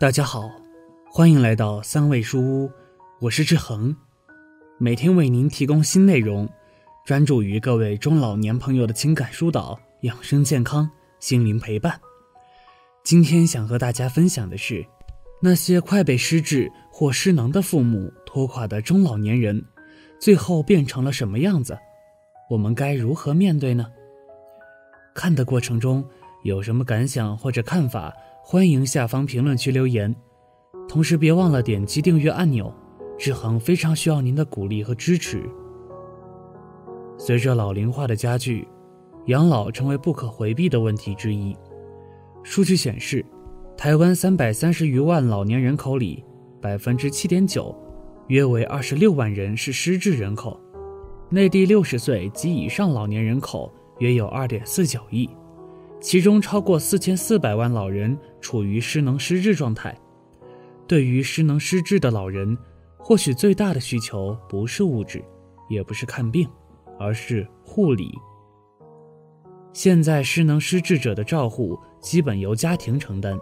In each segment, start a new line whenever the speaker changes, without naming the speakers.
大家好，欢迎来到三味书屋，我是志恒，每天为您提供新内容，专注于各位中老年朋友的情感疏导、养生健康、心灵陪伴。今天想和大家分享的是，那些快被失智或失能的父母拖垮的中老年人，最后变成了什么样子？我们该如何面对呢？看的过程中有什么感想或者看法？欢迎下方评论区留言，同时别忘了点击订阅按钮，志恒非常需要您的鼓励和支持。随着老龄化的加剧，养老成为不可回避的问题之一。数据显示，台湾三百三十余万老年人口里，百分之七点九，约为二十六万人是失智人口；内地六十岁及以上老年人口约有二点四九亿。其中超过四千四百万老人处于失能失智状态。对于失能失智的老人，或许最大的需求不是物质，也不是看病，而是护理。现在失能失智者的照护基本由家庭承担。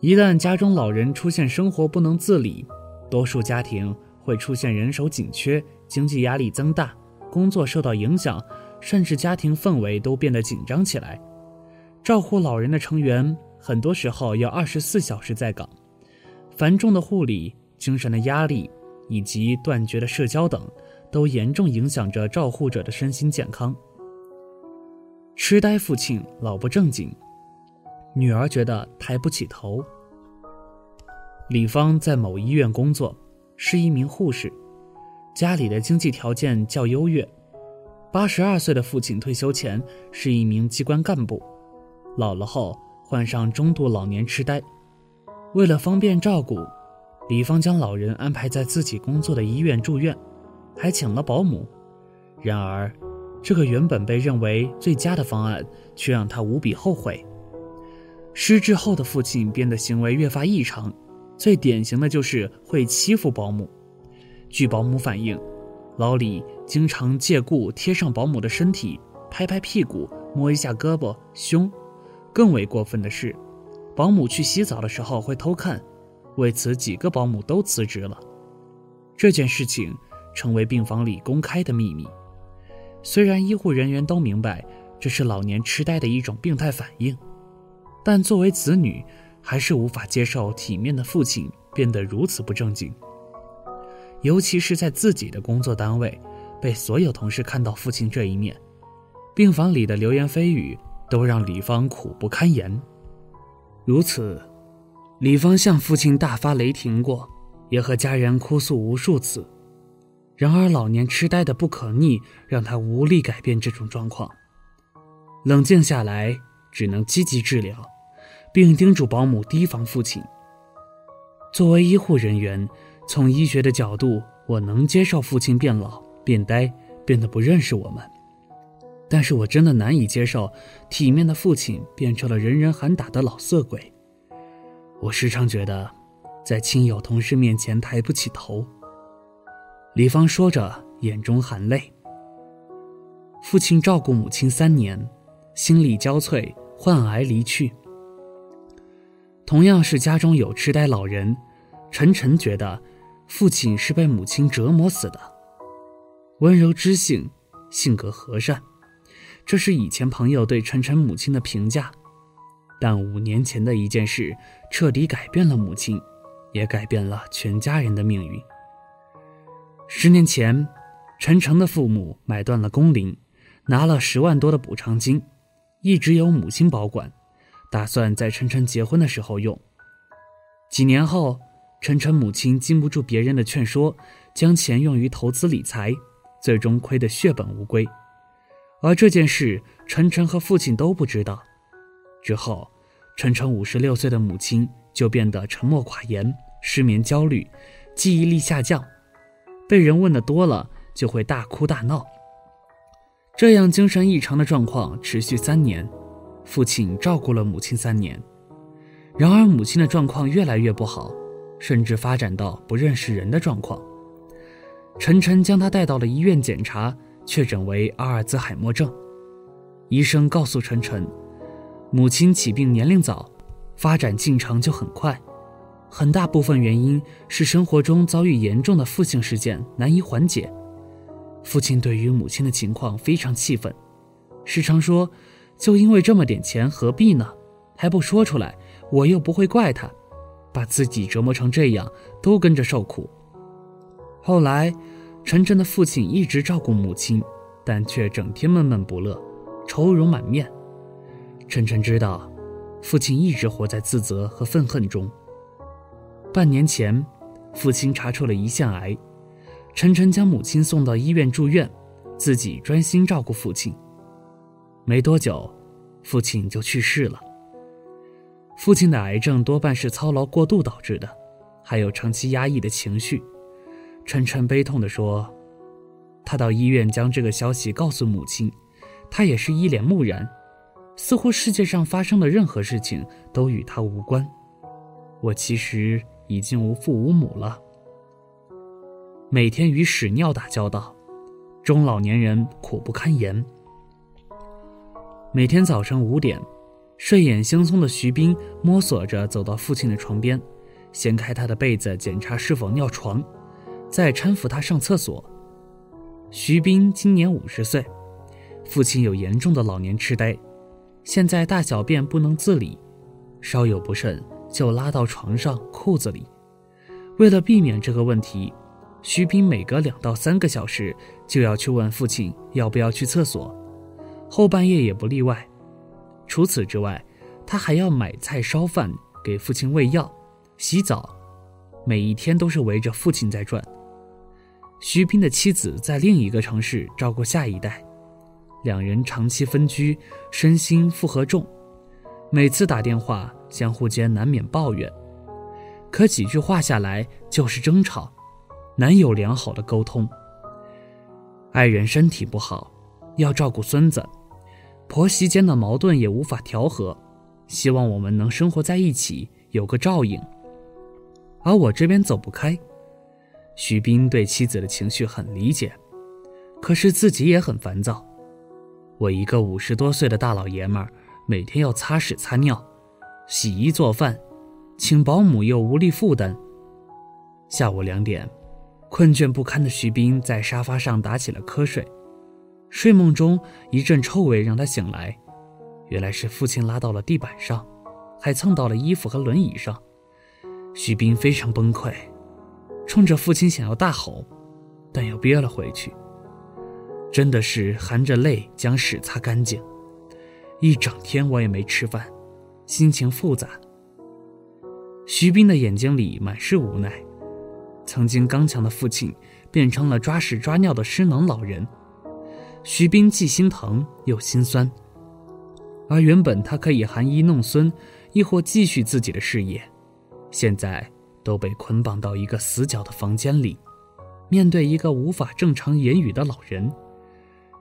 一旦家中老人出现生活不能自理，多数家庭会出现人手紧缺、经济压力增大、工作受到影响。甚至家庭氛围都变得紧张起来，照顾老人的成员很多时候要二十四小时在岗，繁重的护理、精神的压力以及断绝的社交等，都严重影响着照护者的身心健康。痴呆父亲老不正经，女儿觉得抬不起头。李芳在某医院工作，是一名护士，家里的经济条件较优越。八十二岁的父亲退休前是一名机关干部，老了后患上中度老年痴呆。为了方便照顾，李芳将老人安排在自己工作的医院住院，还请了保姆。然而，这个原本被认为最佳的方案，却让他无比后悔。失智后的父亲变得行为越发异常，最典型的就是会欺负保姆。据保姆反映。老李经常借故贴上保姆的身体，拍拍屁股，摸一下胳膊、胸。更为过分的是，保姆去洗澡的时候会偷看，为此几个保姆都辞职了。这件事情成为病房里公开的秘密。虽然医护人员都明白这是老年痴呆的一种病态反应，但作为子女，还是无法接受体面的父亲变得如此不正经。尤其是在自己的工作单位，被所有同事看到父亲这一面，病房里的流言蜚语都让李芳苦不堪言。如此，李芳向父亲大发雷霆过，也和家人哭诉无数次。然而，老年痴呆的不可逆让他无力改变这种状况。冷静下来，只能积极治疗，并叮嘱保姆提防父亲。作为医护人员。从医学的角度，我能接受父亲变老、变呆、变得不认识我们，但是我真的难以接受体面的父亲变成了人人喊打的老色鬼。我时常觉得，在亲友、同事面前抬不起头。李芳说着，眼中含泪。父亲照顾母亲三年，心力交瘁，患癌离去。同样是家中有痴呆老人，晨晨觉得。父亲是被母亲折磨死的，温柔知性，性格和善，这是以前朋友对晨晨母亲的评价。但五年前的一件事，彻底改变了母亲，也改变了全家人的命运。十年前，陈诚的父母买断了工龄，拿了十万多的补偿金，一直由母亲保管，打算在晨晨结婚的时候用。几年后。晨晨母亲经不住别人的劝说，将钱用于投资理财，最终亏得血本无归。而这件事，晨晨和父亲都不知道。之后，晨晨五十六岁的母亲就变得沉默寡言、失眠、焦虑、记忆力下降，被人问的多了就会大哭大闹。这样精神异常的状况持续三年，父亲照顾了母亲三年，然而母亲的状况越来越不好。甚至发展到不认识人的状况。晨晨将他带到了医院检查，确诊为阿尔兹海默症。医生告诉晨晨，母亲起病年龄早，发展进程就很快。很大部分原因是生活中遭遇严重的负性事件难以缓解。父亲对于母亲的情况非常气愤，时常说：“就因为这么点钱，何必呢？还不说出来，我又不会怪他，把自己折磨成这样，都跟着受苦。”后来，晨晨的父亲一直照顾母亲，但却整天闷闷不乐，愁容满面。晨晨知道，父亲一直活在自责和愤恨中。半年前，父亲查出了胰腺癌，晨晨将母亲送到医院住院，自己专心照顾父亲。没多久，父亲就去世了。父亲的癌症多半是操劳过度导致的，还有长期压抑的情绪。晨晨悲痛地说：“他到医院将这个消息告诉母亲，他也是一脸木然，似乎世界上发生的任何事情都与他无关。我其实……”已经无父无母了，每天与屎尿打交道，中老年人苦不堪言。每天早上五点，睡眼惺忪的徐斌摸索着走到父亲的床边，掀开他的被子检查是否尿床，再搀扶他上厕所。徐斌今年五十岁，父亲有严重的老年痴呆，现在大小便不能自理，稍有不慎。就拉到床上、裤子里。为了避免这个问题，徐斌每隔两到三个小时就要去问父亲要不要去厕所，后半夜也不例外。除此之外，他还要买菜、烧饭，给父亲喂药、洗澡，每一天都是围着父亲在转。徐斌的妻子在另一个城市照顾下一代，两人长期分居，身心负荷重，每次打电话。相互间难免抱怨，可几句话下来就是争吵，难有良好的沟通。爱人身体不好，要照顾孙子，婆媳间的矛盾也无法调和，希望我们能生活在一起，有个照应。而我这边走不开，徐斌对妻子的情绪很理解，可是自己也很烦躁。我一个五十多岁的大老爷们儿，每天要擦屎擦尿。洗衣做饭，请保姆又无力负担。下午两点，困倦不堪的徐斌在沙发上打起了瞌睡。睡梦中一阵臭味让他醒来，原来是父亲拉到了地板上，还蹭到了衣服和轮椅上。徐斌非常崩溃，冲着父亲想要大吼，但又憋了回去。真的是含着泪将屎擦干净。一整天我也没吃饭。心情复杂。徐斌的眼睛里满是无奈，曾经刚强的父亲变成了抓屎抓尿的失能老人。徐斌既心疼又心酸，而原本他可以含饴弄孙，亦或继续自己的事业，现在都被捆绑到一个死角的房间里，面对一个无法正常言语的老人，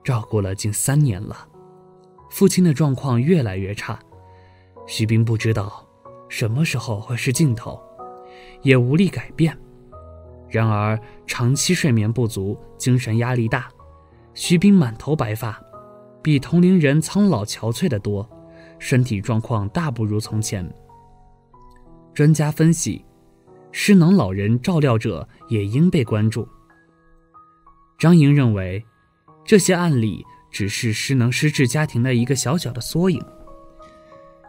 照顾了近三年了，父亲的状况越来越差。徐斌不知道什么时候会是尽头，也无力改变。然而，长期睡眠不足，精神压力大，徐斌满头白发，比同龄人苍老憔悴得多，身体状况大不如从前。专家分析，失能老人照料者也应被关注。张莹认为，这些案例只是失能失智家庭的一个小小的缩影。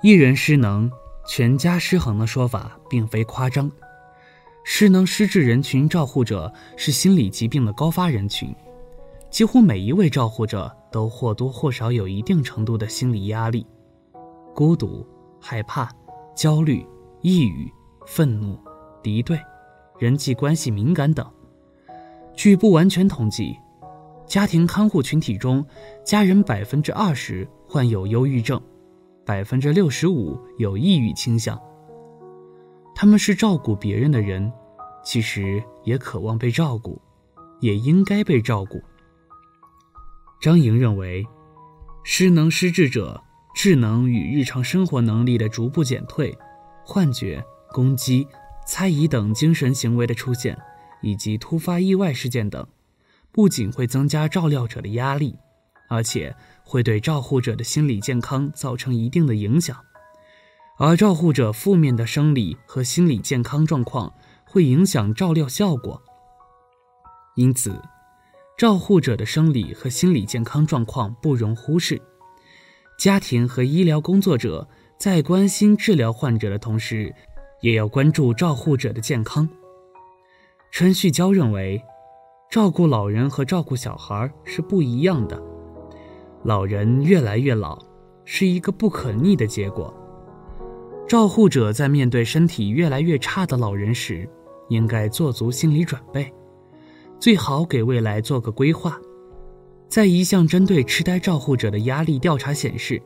一人失能，全家失衡的说法并非夸张。失能失智人群照护者是心理疾病的高发人群，几乎每一位照护者都或多或少有一定程度的心理压力，孤独、害怕、焦虑、抑郁、愤怒、敌对、人际关系敏感等。据不完全统计，家庭看护群体中，家人百分之二十患有忧郁症。百分之六十五有抑郁倾向。他们是照顾别人的人，其实也渴望被照顾，也应该被照顾。张莹认为，失能失智者智能与日常生活能力的逐步减退、幻觉、攻击、猜疑等精神行为的出现，以及突发意外事件等，不仅会增加照料者的压力。而且会对照护者的心理健康造成一定的影响，而照护者负面的生理和心理健康状况会影响照料效果。因此，照护者的生理和心理健康状况不容忽视。家庭和医疗工作者在关心治疗患者的同时，也要关注照护者的健康。陈旭娇认为，照顾老人和照顾小孩是不一样的。老人越来越老，是一个不可逆的结果。照护者在面对身体越来越差的老人时，应该做足心理准备，最好给未来做个规划。在一项针对痴呆照护者的压力调查显示，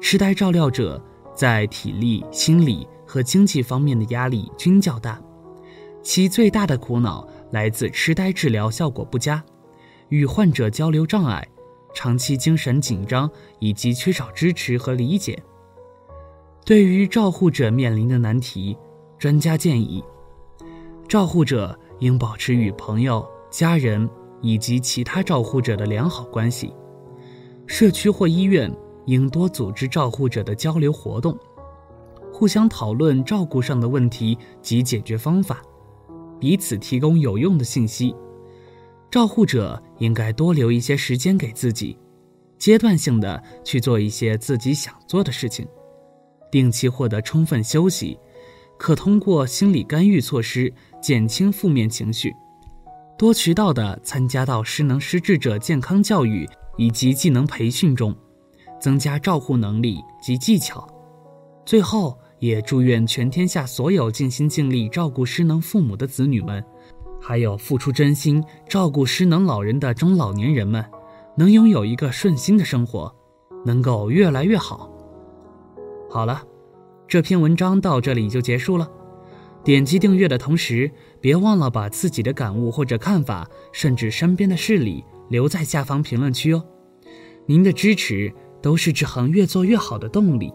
痴呆照料者在体力、心理和经济方面的压力均较大，其最大的苦恼来自痴呆治疗效果不佳，与患者交流障碍，长期精神紧张以及缺少支持和理解。对于照护者面临的难题，专家建议，照护者应保持与朋友、家人以及其他照护者的良好关系。社区或医院应多组织照护者的交流活动，互相讨论照顾上的问题及解决方法，彼此提供有用的信息。照护者应该多留一些时间给自己，阶段性的去做一些自己想做的事情。定期获得充分休息，可通过心理干预措施减轻负面情绪，多渠道的参加到失能失智者健康教育以及技能培训中，增加照护能力及技巧。最后，也祝愿全天下所有尽心尽力照顾失能父母的子女们，还有付出真心照顾失能老人的中老年人们，能拥有一个顺心的生活，能够越来越好。好了，这篇文章到这里就结束了。点击订阅的同时，别忘了把自己的感悟或者看法，甚至身边的事例留在下方评论区哦。您的支持都是志恒越做越好的动力。